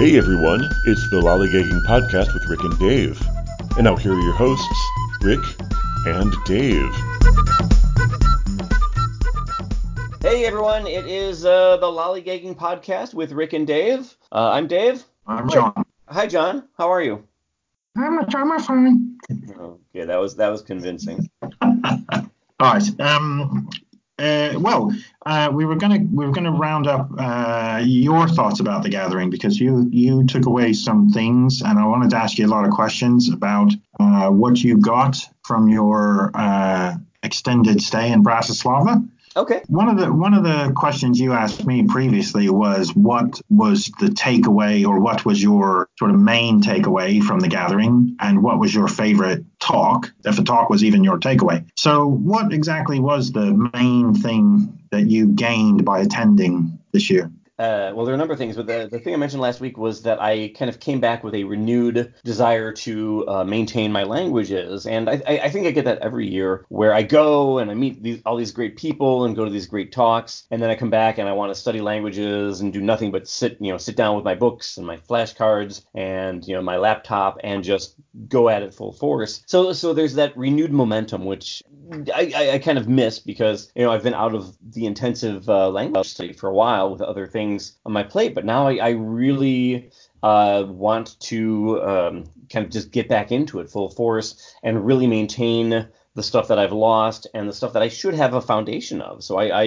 Hey everyone, it's the Lollygagging Podcast with Rick and Dave. And now here are your hosts, Rick and Dave. Hey everyone, it is uh, the Lollygagging Podcast with Rick and Dave. Uh, I'm Dave. I'm John. Hi John, how are you? I'm, I'm fine. Okay, that was that was convincing. All right. Um, uh, well, uh, we were gonna we were gonna round up uh, your thoughts about the gathering because you you took away some things, and I wanted to ask you a lot of questions about uh, what you got from your uh, extended stay in Bratislava. Okay. One of the one of the questions you asked me previously was what was the takeaway or what was your sort of main takeaway from the gathering and what was your favorite talk if a talk was even your takeaway. So what exactly was the main thing that you gained by attending this year? Uh, well, there are a number of things, but the, the thing I mentioned last week was that I kind of came back with a renewed desire to uh, maintain my languages, and I, I, think I get that every year, where I go and I meet these, all these great people and go to these great talks, and then I come back and I want to study languages and do nothing but sit, you know, sit down with my books and my flashcards and you know my laptop and just go at it full force. So so there's that renewed momentum, which I, I, I kind of miss because you know I've been out of the intensive uh, language study for a while with other things on my plate, but now I, I really uh, want to um, kind of just get back into it full force and really maintain the stuff that I've lost and the stuff that I should have a foundation of. So I, I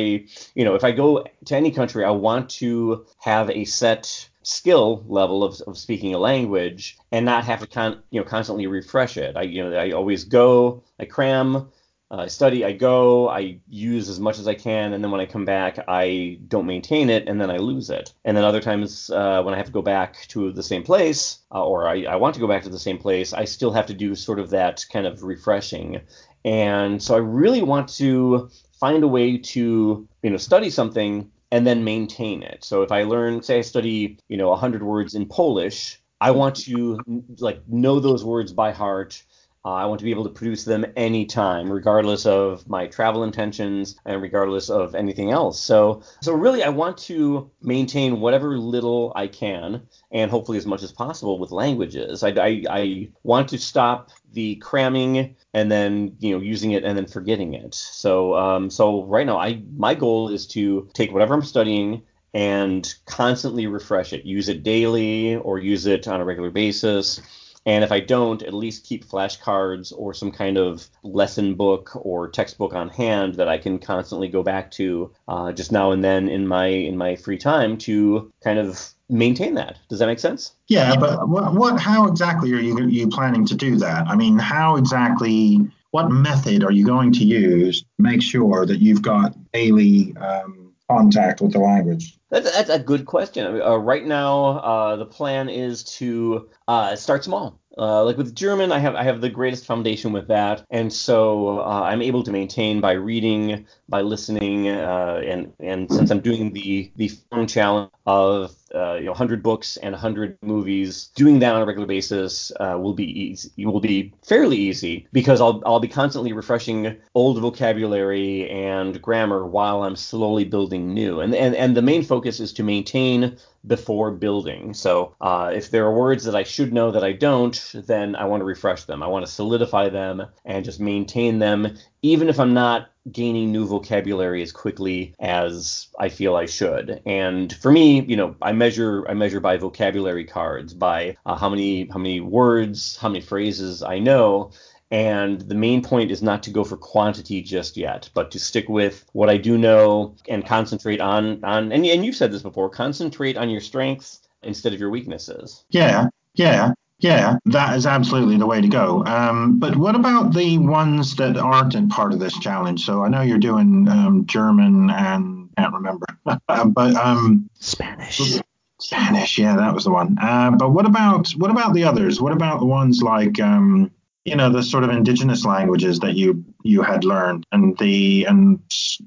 you know, if I go to any country, I want to have a set skill level of, of speaking a language and not have to con, you know constantly refresh it. I you know I always go, I cram uh, I study, I go, I use as much as I can, and then when I come back, I don't maintain it, and then I lose it. And then other times uh, when I have to go back to the same place, uh, or I, I want to go back to the same place, I still have to do sort of that kind of refreshing. And so I really want to find a way to, you know, study something and then maintain it. So if I learn, say I study, you know, 100 words in Polish, I want to like know those words by heart uh, I want to be able to produce them anytime, regardless of my travel intentions and regardless of anything else. So, so really, I want to maintain whatever little I can, and hopefully as much as possible with languages. I, I, I want to stop the cramming and then you know using it and then forgetting it. So, um, so right now, I my goal is to take whatever I'm studying and constantly refresh it, use it daily or use it on a regular basis and if I don't, at least keep flashcards or some kind of lesson book or textbook on hand that I can constantly go back to uh, just now and then in my in my free time to kind of maintain that. Does that make sense? Yeah, but what, what how exactly are you you planning to do that? I mean, how exactly what method are you going to use to make sure that you've got daily um, contact with the language? That's, that's a good question. Uh, right now, uh, the plan is to uh, start small. Uh, like with German, I have I have the greatest foundation with that, and so uh, I'm able to maintain by reading, by listening, uh, and and since I'm doing the the phone challenge of uh, you know 100 books and 100 movies, doing that on a regular basis uh, will be easy. Will be fairly easy because I'll I'll be constantly refreshing old vocabulary and grammar while I'm slowly building new, and and and the main focus is to maintain before building. So uh, if there are words that I should know that I don't, then I want to refresh them. I want to solidify them and just maintain them, even if I'm not gaining new vocabulary as quickly as I feel I should. And for me, you know, I measure I measure by vocabulary cards, by uh, how many how many words, how many phrases I know. And the main point is not to go for quantity just yet, but to stick with what I do know and concentrate on on and, and you've said this before, concentrate on your strengths instead of your weaknesses. Yeah, yeah. Yeah, that is absolutely the way to go. Um, but what about the ones that aren't in part of this challenge? So I know you're doing um, German and can't remember, but um, Spanish. Spanish, yeah, that was the one. Uh, but what about what about the others? What about the ones like um, you know the sort of indigenous languages that you you had learned and the and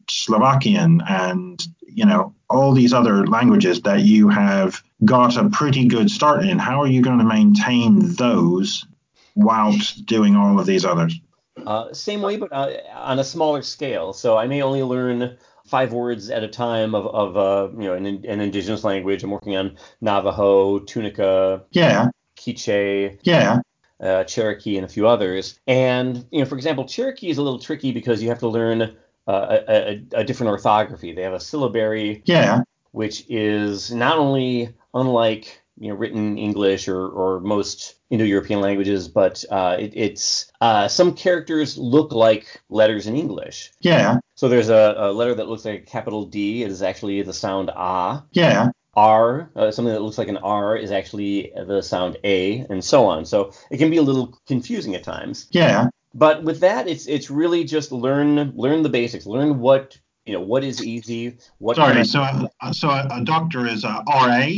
Slovakian and you know all these other languages that you have got a pretty good start in how are you going to maintain those whilst doing all of these others uh, same way but uh, on a smaller scale so i may only learn five words at a time of, of uh, you know an, an indigenous language. I'm working on Navajo, Tunica, Yeah. Quiche, Yeah. Uh, Cherokee, and a few others. And you know, for example, Cherokee is a little tricky because you have to learn uh, a, a, a different orthography. They have a syllabary Yeah. which is not only unlike you know written English or, or most Indo-European languages, but uh, it, it's uh, some characters look like letters in English. Yeah. So there's a, a letter that looks like a capital D. It is actually the sound ah. Yeah. R, uh, something that looks like an R, is actually the sound A, and so on. So it can be a little confusing at times. Yeah. But with that, it's it's really just learn learn the basics. Learn what you know what is easy. What Sorry. I- So, a, so a, doctor is a RA.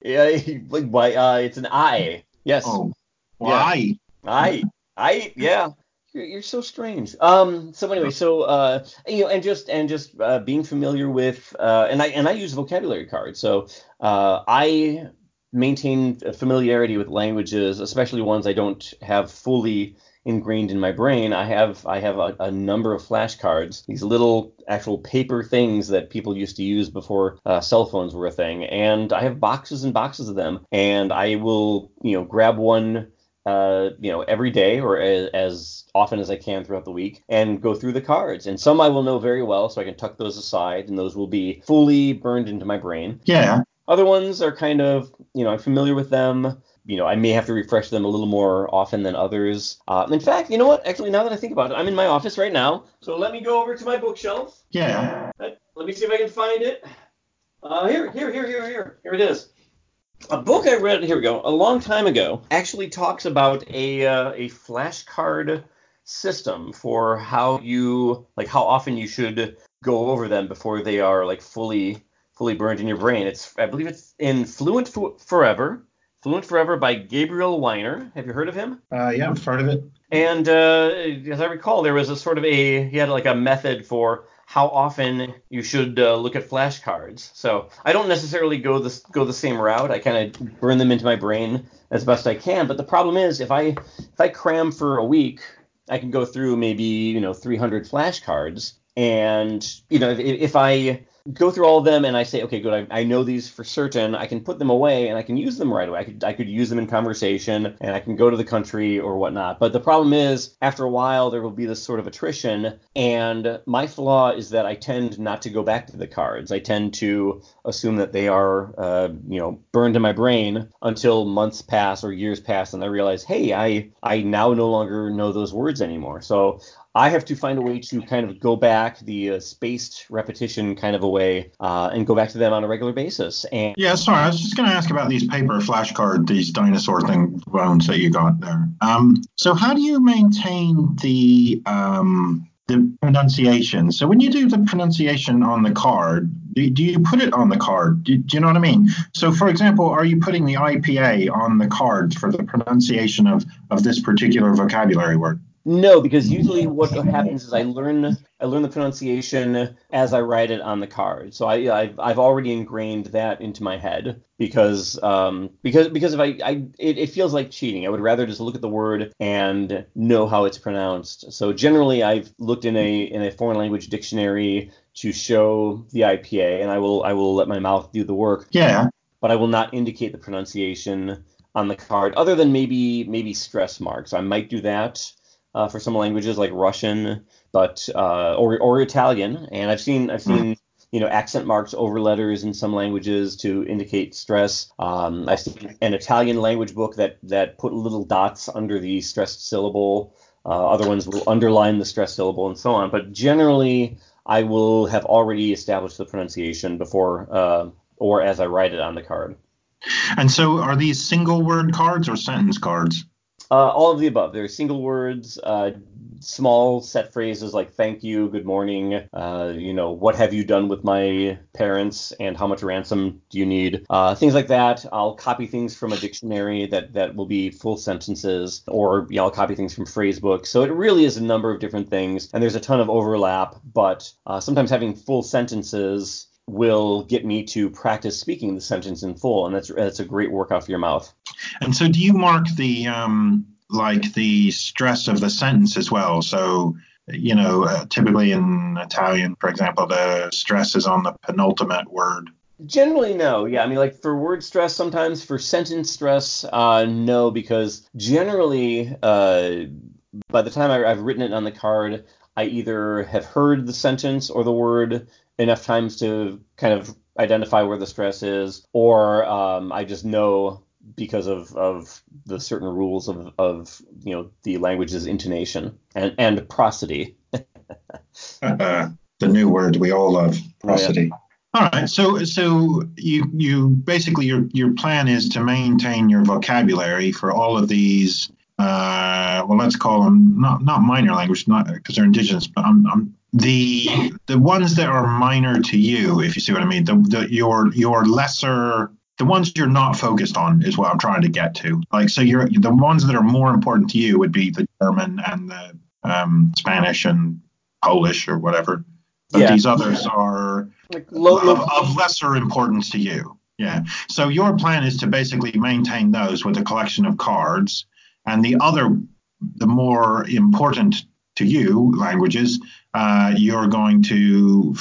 Yeah, like why? Uh, it's an I. Yes. Oh, why? I. I. Yeah. You're, you're so strange. Um. So anyway, so uh, you know, and just and just uh, being familiar with uh, and I and I use vocabulary cards. So uh, I maintain familiarity with languages, especially ones I don't have fully ingrained in my brain. I have I have a, a number of flashcards, these little actual paper things that people used to use before uh, cell phones were a thing, and I have boxes and boxes of them. And I will you know grab one uh, you know, every day or as, as often as I can throughout the week and go through the cards. And some I will know very well, so I can tuck those aside, and those will be fully burned into my brain. Yeah. Other ones are kind of, you know, I'm familiar with them. You know, I may have to refresh them a little more often than others. Uh, in fact, you know what? Actually, now that I think about it, I'm in my office right now. So let me go over to my bookshelf. Yeah. Let let me see if I can find it. Uh, here, here, here, here, here. Here it is. A book I read, here we go, a long time ago, actually talks about a uh, a flashcard system for how you like how often you should go over them before they are like fully fully burned in your brain. It's I believe it's in Fluent Fo- Forever. Fluent Forever by Gabriel Wyner. Have you heard of him? Uh, yeah, I've heard of it. And uh, as I recall, there was a sort of a he had like a method for how often you should uh, look at flashcards. So I don't necessarily go this go the same route. I kind of burn them into my brain as best I can. But the problem is, if I if I cram for a week, I can go through maybe you know 300 flashcards. And you know if, if I go through all of them and I say, okay, good, I, I know these for certain. I can put them away and I can use them right away. I could I could use them in conversation and I can go to the country or whatnot. But the problem is, after a while, there will be this sort of attrition. And my flaw is that I tend not to go back to the cards. I tend to assume that they are, uh, you know, burned in my brain until months pass or years pass, and I realize, hey, I I now no longer know those words anymore. So I have to find a way to kind of go back the uh, spaced repetition kind of a way uh, and go back to them on a regular basis. And Yeah, sorry, I was just going to ask about these paper flashcard, these dinosaur thing bones that you got there. Um, so how do you maintain the um, the pronunciation? So when you do the pronunciation on the card, do, do you put it on the card? Do, do you know what I mean? So for example, are you putting the IPA on the card for the pronunciation of of this particular vocabulary word? No, because usually what happens is I learn I learn the pronunciation as I write it on the card. So I I've, I've already ingrained that into my head because um because because if I, I it, it feels like cheating. I would rather just look at the word and know how it's pronounced. So generally I've looked in a in a foreign language dictionary to show the IPA and I will I will let my mouth do the work, Yeah, but I will not indicate the pronunciation on the card other than maybe maybe stress marks. I might do that uh, for some languages like Russian, but uh, or or Italian. And I've seen I've seen you know accent marks over letters in some languages to indicate stress. Um, I've seen an Italian language book that that put little dots under the stressed syllable. Uh, other ones will underline the stressed syllable and so on. But generally, I will have already established the pronunciation before uh, or as I write it on the card. and so are these single word cards or sentence cards? Uh, all of the above. There are single words, uh, small set phrases like "thank you," "good morning," uh, you know, "what have you done with my parents," and "how much ransom do you need?" Uh, things like that. I'll copy things from a dictionary that that will be full sentences, or you know, I'll copy things from phrase books. So it really is a number of different things, and there's a ton of overlap. But uh, sometimes having full sentences will get me to practice speaking the sentence in full, and that's that's a great workout for your mouth. And so do you mark the um like the stress of the sentence as well? So you know, uh, typically in Italian, for example, the stress is on the penultimate word. Generally, no. Yeah, I mean, like for word stress, sometimes for sentence stress, uh, no, because generally, uh, by the time I, I've written it on the card, I either have heard the sentence or the word enough times to kind of identify where the stress is, or um, I just know because of, of the certain rules of, of you know the language's intonation and, and prosody. uh, the new word we all love, prosody. Oh, yeah. All right, so so you you basically your your plan is to maintain your vocabulary for all of these. Uh, well, let's call them not not minor language, not because they're indigenous, but I'm, I'm the the ones that are minor to you, if you see what I mean. The, the your your lesser the ones you're not focused on is what I'm trying to get to. Like, so you're the ones that are more important to you would be the German and the um, Spanish and Polish or whatever. But yeah. these others are like low, low, of, of lesser importance to you. Yeah. So your plan is to basically maintain those with a collection of cards, and the other, the more important to you languages, uh, you're going to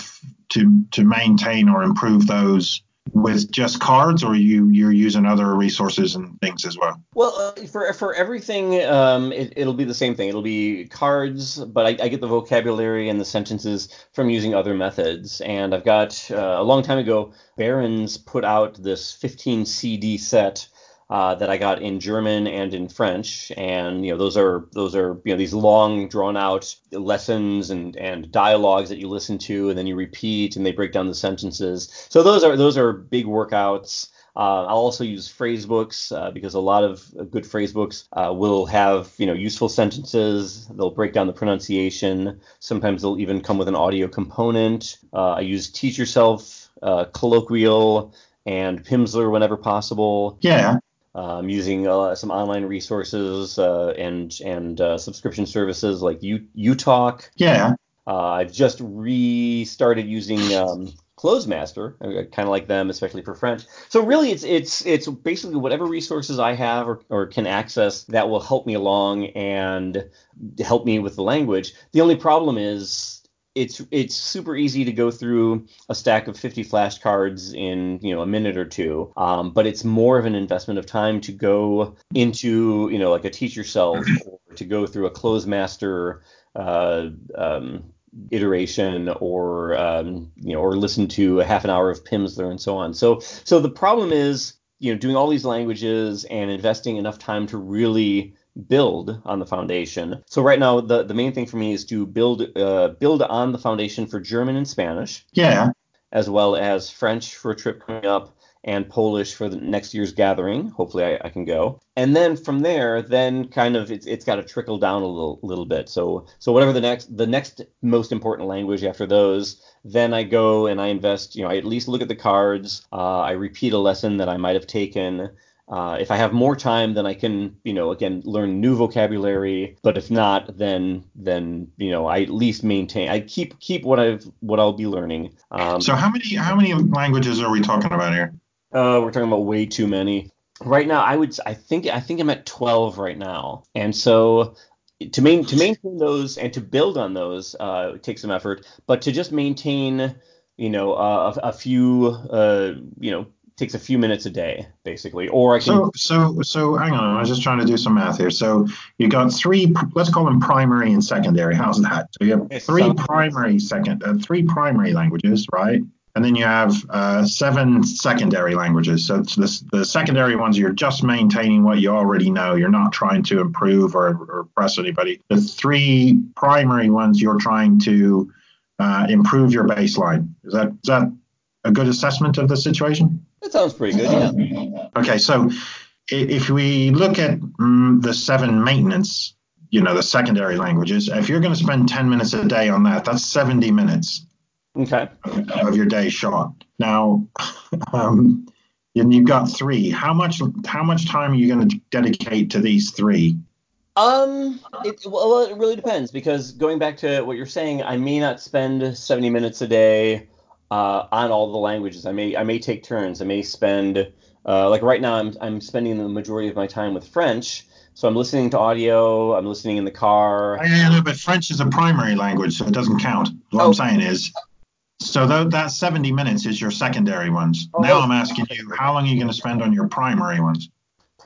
to to maintain or improve those with just cards, or you you're using other resources and things as well? Well, uh, for for everything, um, it, will be the same thing. It'll be cards, but I, I, get the vocabulary and the sentences from using other methods. And I've got uh, a long time ago, Barron's put out this 15 CD set uh, that I got in German and in French, and you know those are those are you know these long drawn out lessons and and dialogues that you listen to and then you repeat and they break down the sentences. So those are those are big workouts. Uh, I'll also use phrase books uh, because a lot of good phrase books uh, will have you know useful sentences. They'll break down the pronunciation. Sometimes they'll even come with an audio component. Uh, I use Teach Yourself, uh, Colloquial, and Pimsleur whenever possible. Yeah um, using uh, some online resources uh, and and uh, subscription services like U- UTalk. Yeah. Uh, I've just restarted using um, Clozemaster. I, I kind of like them, especially for French. So really, it's it's it's basically whatever resources I have or, or can access that will help me along and help me with the language. The only problem is it's it's super easy to go through a stack of 50 flashcards in you know a minute or two. Um, but it's more of an investment of time to go into you know like a teach yourself or to go through a Clozemaster uh, um, iteration or um, you know or listen to a half an hour of pimsleur and so on. So so the problem is you know doing all these languages and investing enough time to really build on the foundation. So right now, the, the main thing for me is to build uh, build on the foundation for German and Spanish. Yeah. As well as French for a trip coming up and Polish for the next year's gathering. Hopefully, I, I can go. And then from there, then kind of it's, it's got to trickle down a little little bit. So so whatever the next the next most important language after those, then I go and I invest. You know, I at least look at the cards. Uh, I repeat a lesson that I might have taken. Uh, if I have more time, then I can, you know, again learn new vocabulary. But if not, then then you know I at least maintain. I keep keep what I've what I'll be learning. Um, so how many how many languages are we talking about here? Uh, we're talking about way too many. Right now, I would I think I think I'm at 12 right now, and so to main to maintain those and to build on those uh, takes some effort. But to just maintain, you know, uh, a, a few, uh, you know, takes a few minutes a day, basically. Or I can. So, so, so, hang on. I was just trying to do some math here. So you got three. Let's call them primary and secondary. How's that? So you have three primary second, uh, three primary languages, right? And then you have uh, seven secondary languages. So the, the secondary ones, you're just maintaining what you already know. You're not trying to improve or, or impress anybody. The three primary ones, you're trying to uh, improve your baseline. Is that is that a good assessment of the situation? That sounds pretty good, yeah. Okay, so if we look at mm, the seven maintenance, you know, the secondary languages, if you're going to spend 10 minutes a day on that, that's 70 minutes. Okay. Of your day shot. Now, um, and you've got three. How much how much time are you going to dedicate to these three? Um, it, well, it really depends because going back to what you're saying, I may not spend 70 minutes a day uh, on all the languages. I may I may take turns. I may spend uh, like right now I'm I'm spending the majority of my time with French. So I'm listening to audio. I'm listening in the car. I know, but French is a primary language, so it doesn't count. What oh. I'm saying is, so th- that 70 minutes is your secondary ones. Oh, now I'm asking you, how long are you going to spend on your primary ones?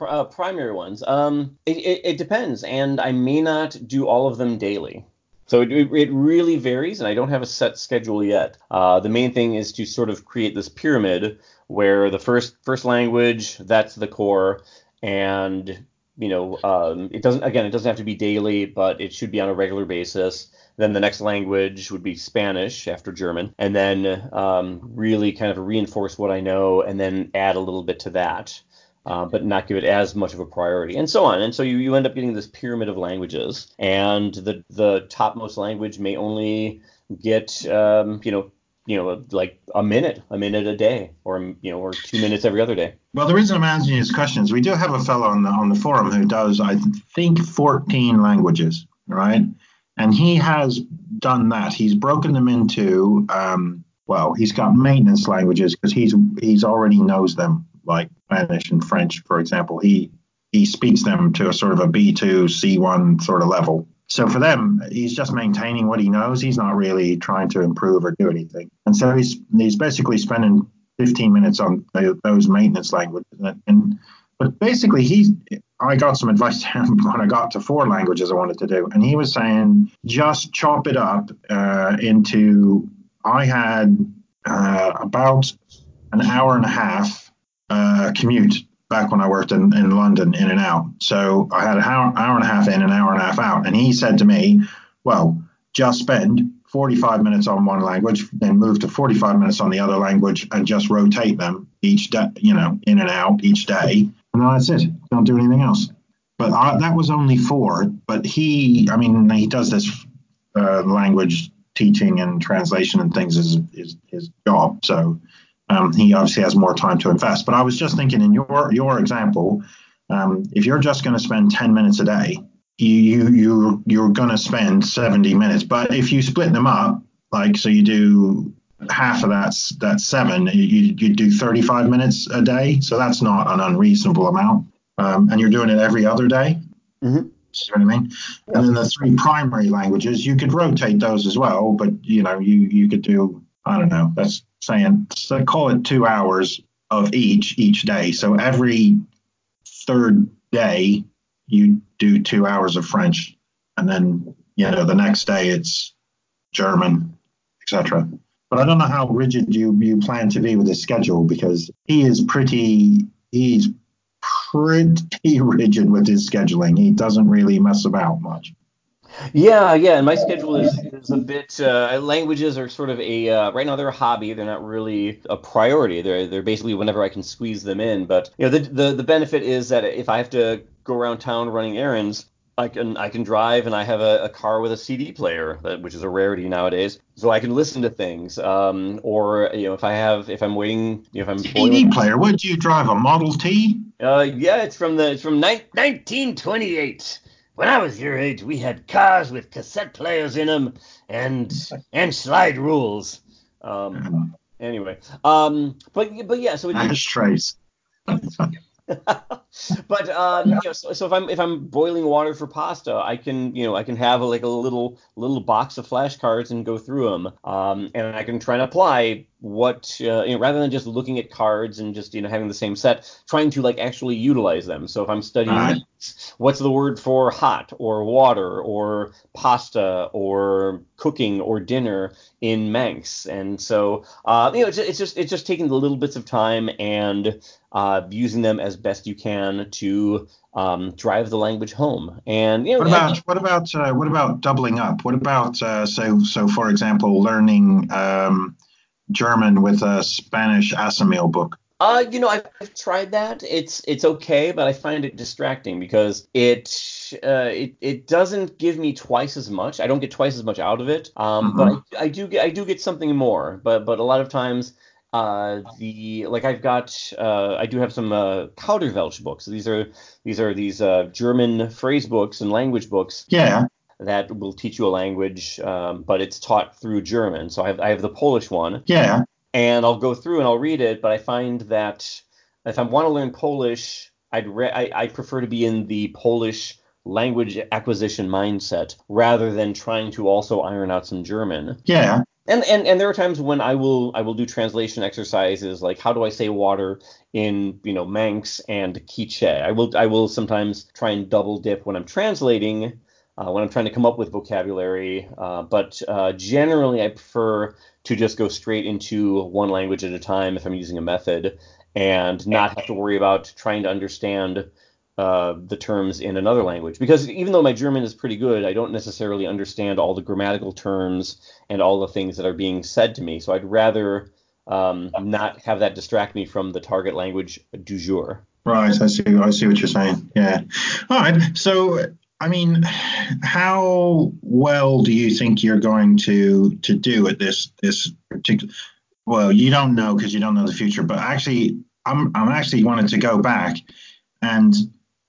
Uh, primary ones. Um, it, it, it, depends, and I may not do all of them daily. So it, it really varies, and I don't have a set schedule yet. Uh, the main thing is to sort of create this pyramid where the first first language that's the core, and you know um, it doesn't again it doesn't have to be daily, but it should be on a regular basis. Then the next language would be Spanish after German, and then um, really kind of reinforce what I know, and then add a little bit to that uh, but not give it as much of a priority, and so on. And so you, you end up getting this pyramid of languages, and the the topmost language may only get um, you know you know like a minute, a minute a day, or you know or two minutes every other day. Well, the reason I'm asking these questions, we do have a fellow on the on the forum who does I think 14 languages, right? And he has done that. He's broken them into um, well, he's got maintenance languages because he's he's already knows them like Spanish and French, for example, he he speaks them to a sort of a B2, C1 sort of level. So for them, he's just maintaining what he knows. He's not really trying to improve or do anything. And so he's he's basically spending 15 minutes on those maintenance languages. And but basically, he's I got some advice when I got to four languages I wanted to do, and he was saying just chop it up uh, into. I had uh, about an hour and a half uh, commute back when I worked in, in London in and out. So I had an hour, hour and a half in, an hour and a half out. And he said to me, well, just spend 45 minutes on one language, then move to 45 minutes on the other language and just rotate them each day, you know, in and out each day. And then that's it. Don't do anything else. But I, that was only four. But he, I mean, he does this uh, language teaching and translation and things is, is his job. So um, he obviously has more time to invest. But I was just thinking in your your example, um, if you're just going to spend 10 minutes a day, you you you're going to spend 70 minutes. But if you split them up, like so you do half of that's that's seven, you you do 35 minutes a day. So that's not an unreasonable amount. Um, and you're doing it every other day. Mm-hmm. You know what I mean? And then the three primary languages, you could rotate those as well, but you know, you you could do I don't know. That's saying so call it two hours of each each day. So every third day you do two hours of French, and then you know the next day it's German, etc. But I don't know how rigid you you plan to be with his schedule because he is pretty he's pretty rigid with his scheduling. He doesn't really mess about much. Yeah, yeah, and my schedule is, is a bit. Uh, languages are sort of a uh, right now they're a hobby. They're not really a priority. They're they're basically whenever I can squeeze them in. But you know the the, the benefit is that if I have to go around town running errands, I can I can drive and I have a, a car with a CD player, which is a rarity nowadays. So I can listen to things. Um, or you know if I have if I'm waiting, you know, if I'm CD boiling, player. What do you drive? A Model T? Uh, yeah, it's from the it's from ni- 1928 when I was your age, we had cars with cassette players in them and and slide rules. Um, anyway, um, but but yeah, so it, ashtrays. but um, you know, so, so, if I'm if I'm boiling water for pasta, I can you know I can have a, like a little little box of flashcards and go through them, um, and I can try and apply what uh, you know rather than just looking at cards and just you know having the same set, trying to like actually utilize them. So if I'm studying, what's the word for hot or water or pasta or cooking or dinner in Manx? And so uh, you know it's, it's just it's just taking the little bits of time and uh, using them as best you can to um, drive the language home. And you know, what about what about uh, what about doubling up? What about uh, so so for example, learning um, German with a Spanish Assimil book? Uh, you know, I've, I've, tried that. It's it's okay, but I find it distracting because it uh, it it doesn't give me twice as much. I don't get twice as much out of it. Um, mm-hmm. but I, I do get I do get something more. But but a lot of times uh, the like I've got uh, I do have some uh, Kauderwelsch books. These are these are these uh, German phrase books and language books. Yeah. That will teach you a language, um, but it's taught through German. So I have I have the Polish one. Yeah. and I'll go through and I'll read it, but I find that if I want to learn Polish, I'd re- I, I prefer to be in the Polish language acquisition mindset rather than trying to also iron out some German. Yeah. And, and and there are times when I will I will do translation exercises like how do I say water in you know Manx and Quiche. I will I will sometimes try and double dip when I'm translating uh, when I'm trying to come up with vocabulary. Uh, but uh, generally, I prefer to just go straight into one language at a time if I'm using a method and not have to worry about trying to understand uh, the terms in another language. Because even though my German is pretty good, I don't necessarily understand all the grammatical terms and all the things that are being said to me. So I'd rather um, not have that distract me from the target language du jour. Right, I see. I see what you're saying. Yeah. All right. So I mean, how well do you think you're going to to do at this this particular? Well, you don't know because you don't know the future. But actually, I'm I'm actually wanted to go back and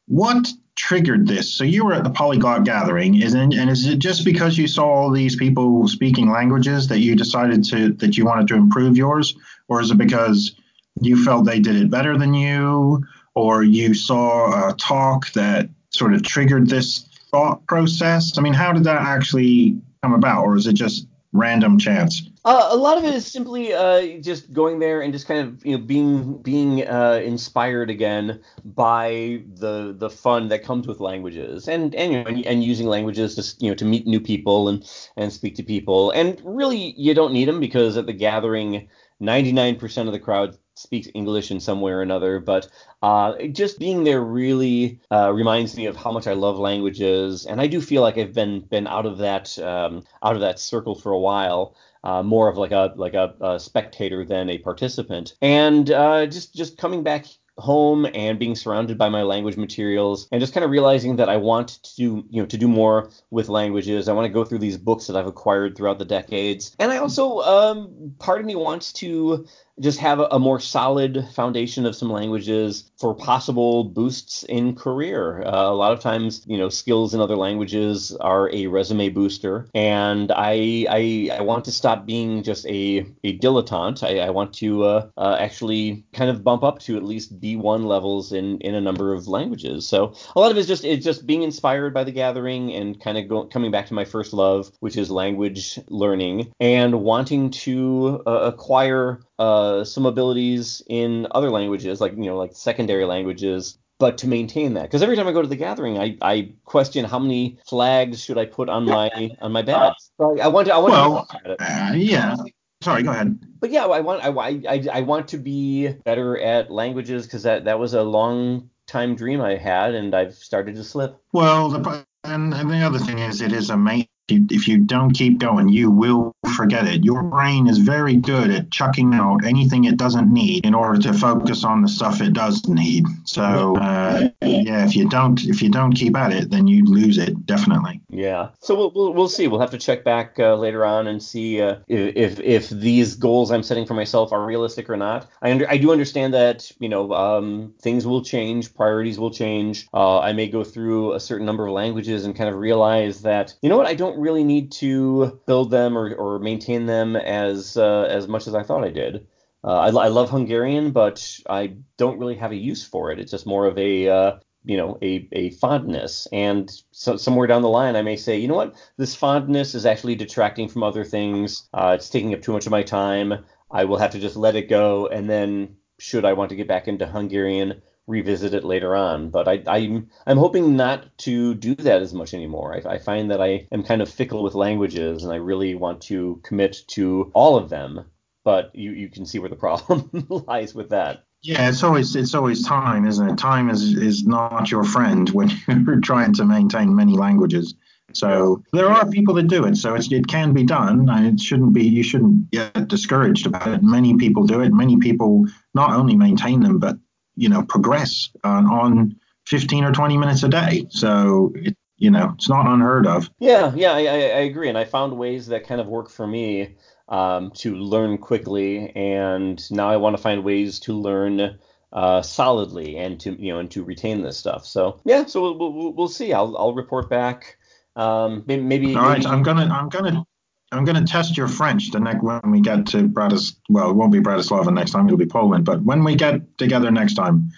what triggered this? So you were at the polyglot gathering, isn't? And is it just because you saw all these people speaking languages that you decided to that you wanted to improve yours, or is it because you felt they did it better than you, or you saw a talk that sort of triggered this thought process? I mean, how did that actually come about, or is it just random chance? Uh, a lot of it is simply uh, just going there and just kind of you know being being uh, inspired again by the the fun that comes with languages and and you know, and, and, using languages to you know to meet new people and and speak to people and really you don't need them because at the gathering 99% of the crowd speaks English in some way or another, but uh, just being there really uh, reminds me of how much I love languages, and I do feel like I've been been out of that um, out of that circle for a while. Uh, more of like a like a, a, spectator than a participant, and uh, just just coming back home and being surrounded by my language materials and just kind of realizing that I want to do, you know to do more with languages. I want to go through these books that I've acquired throughout the decades. And I also um part of me wants to just have a, a, more solid foundation of some languages for possible boosts in career. Uh, a lot of times, you know, skills in other languages are a resume booster, and I I, I want to stop being just a a dilettante. I, I want to uh, uh, actually kind of bump up to at least B1 levels in in a number of languages. So a lot of it's just it's just being inspired by the gathering and kind of go, coming back to my first love, which is language learning, and wanting to uh, acquire uh, some abilities in other languages, like you know, like secondary languages, but to maintain that. Because every time I go to the gathering, I, I question how many flags should I put on my on my badge. So I, want to. I want well, to uh, yeah. Sorry, go ahead. But yeah, I want I, I, I want to be better at languages because that that was a long time dream I had, and I've started to slip. Well, the, and, and the other thing is, it is a main you, if you don't keep going, you will forget it. Your brain is very good at chucking out anything it doesn't need in order to focus on the stuff it does need. So uh, yeah, if you don't if you don't keep at it, then you lose it definitely. Yeah. So we'll we'll, we'll see. We'll have to check back uh, later on and see uh, if if these goals I'm setting for myself are realistic or not. I under, I do understand that you know um, things will change, priorities will change. Uh, I may go through a certain number of languages and kind of realize that you know what I don't really need to build them or, or maintain them as uh, as much as I thought I did. Uh, I, I, love Hungarian, but I don't really have a use for it. It's just more of a uh, you know a, a fondness, and so, somewhere down the line, I may say, you know what, this fondness is actually detracting from other things. Uh, it's taking up too much of my time. I will have to just let it go, and then should I want to get back into Hungarian, revisit it later on. But I, I'm, I'm hoping not to do that as much anymore. I, I find that I am kind of fickle with languages, and I really want to commit to all of them. But you, you can see where the problem lies with that. Yeah, it's always it's always time, isn't it? Time is is not your friend when you're trying to maintain many languages. So there are people that do it. So it can be done, and it shouldn't be. You shouldn't get discouraged about it. Many people do it. Many people not only maintain them, but you know progress uh, on 15 or 20 minutes a day. So it, you know it's not unheard of. Yeah, yeah, I, I agree, and I found ways that kind of work for me um, to learn quickly, and now I want to find ways to learn uh, solidly and to you know and to retain this stuff. So yeah, so we'll we'll, we'll see. I'll I'll report back. Um, maybe. All right, I'm gonna I'm gonna I'm going to test your French the next when we get to Bratis. Well, it won't be Bratislava next time; it'll be Poland. But when we get together next time,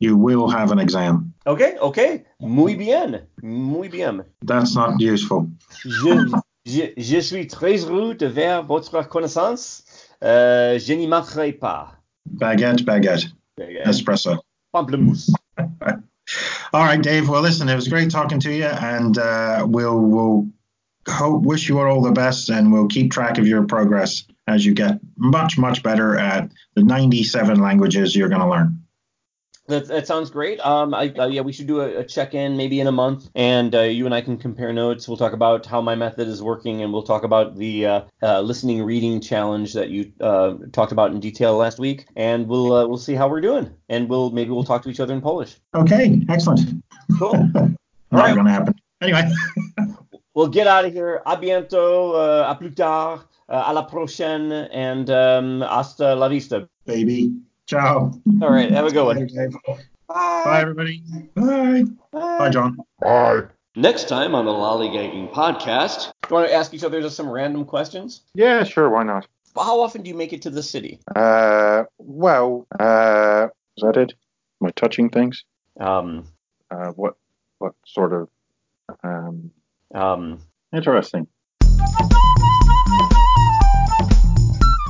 you will have an exam. Okay, okay. Muy bien, muy bien. That's not useful. Je, je, je suis très heureux de voir votre connaissance. Euh, je n'y manquerai pas. Baguette, baguette, espresso. Pamplemousse. All right, Dave. Well, listen, it was great talking to you, and uh, we'll we'll hope wish you all the best, and we'll keep track of your progress as you get much much better at the 97 languages you're going to learn. That, that sounds great. Um, I, uh, yeah, we should do a, a check-in maybe in a month, and uh, you and I can compare notes. We'll talk about how my method is working, and we'll talk about the uh, uh, listening reading challenge that you uh, talked about in detail last week, and we'll uh, we'll see how we're doing, and we'll maybe we'll talk to each other in Polish. Okay, excellent. Cool. Not right. going to happen. Anyway. We'll get out of here. A bientôt, uh, à plus tard, uh, à la prochaine, and um, hasta la vista. baby. Ciao. All right, have a good one. Bye, Bye, everybody. Bye. Bye, John. Bye. Next time on the Lollygagging podcast, do you want to ask each other just some random questions? Yeah, sure, why not? How often do you make it to the city? Uh, well, uh, is that it? Am I touching things? Um, Uh, what, what sort of, um, um, interesting.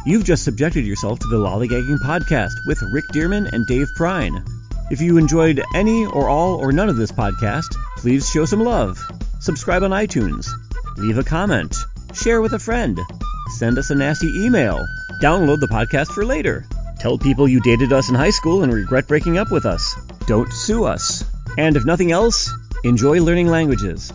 You've just subjected yourself to the Lollygagging Podcast with Rick Dearman and Dave Prine. If you enjoyed any or all or none of this podcast, please show some love. Subscribe on iTunes. Leave a comment. Share with a friend. Send us a nasty email. Download the podcast for later. Tell people you dated us in high school and regret breaking up with us. Don't sue us. And if nothing else, enjoy learning languages.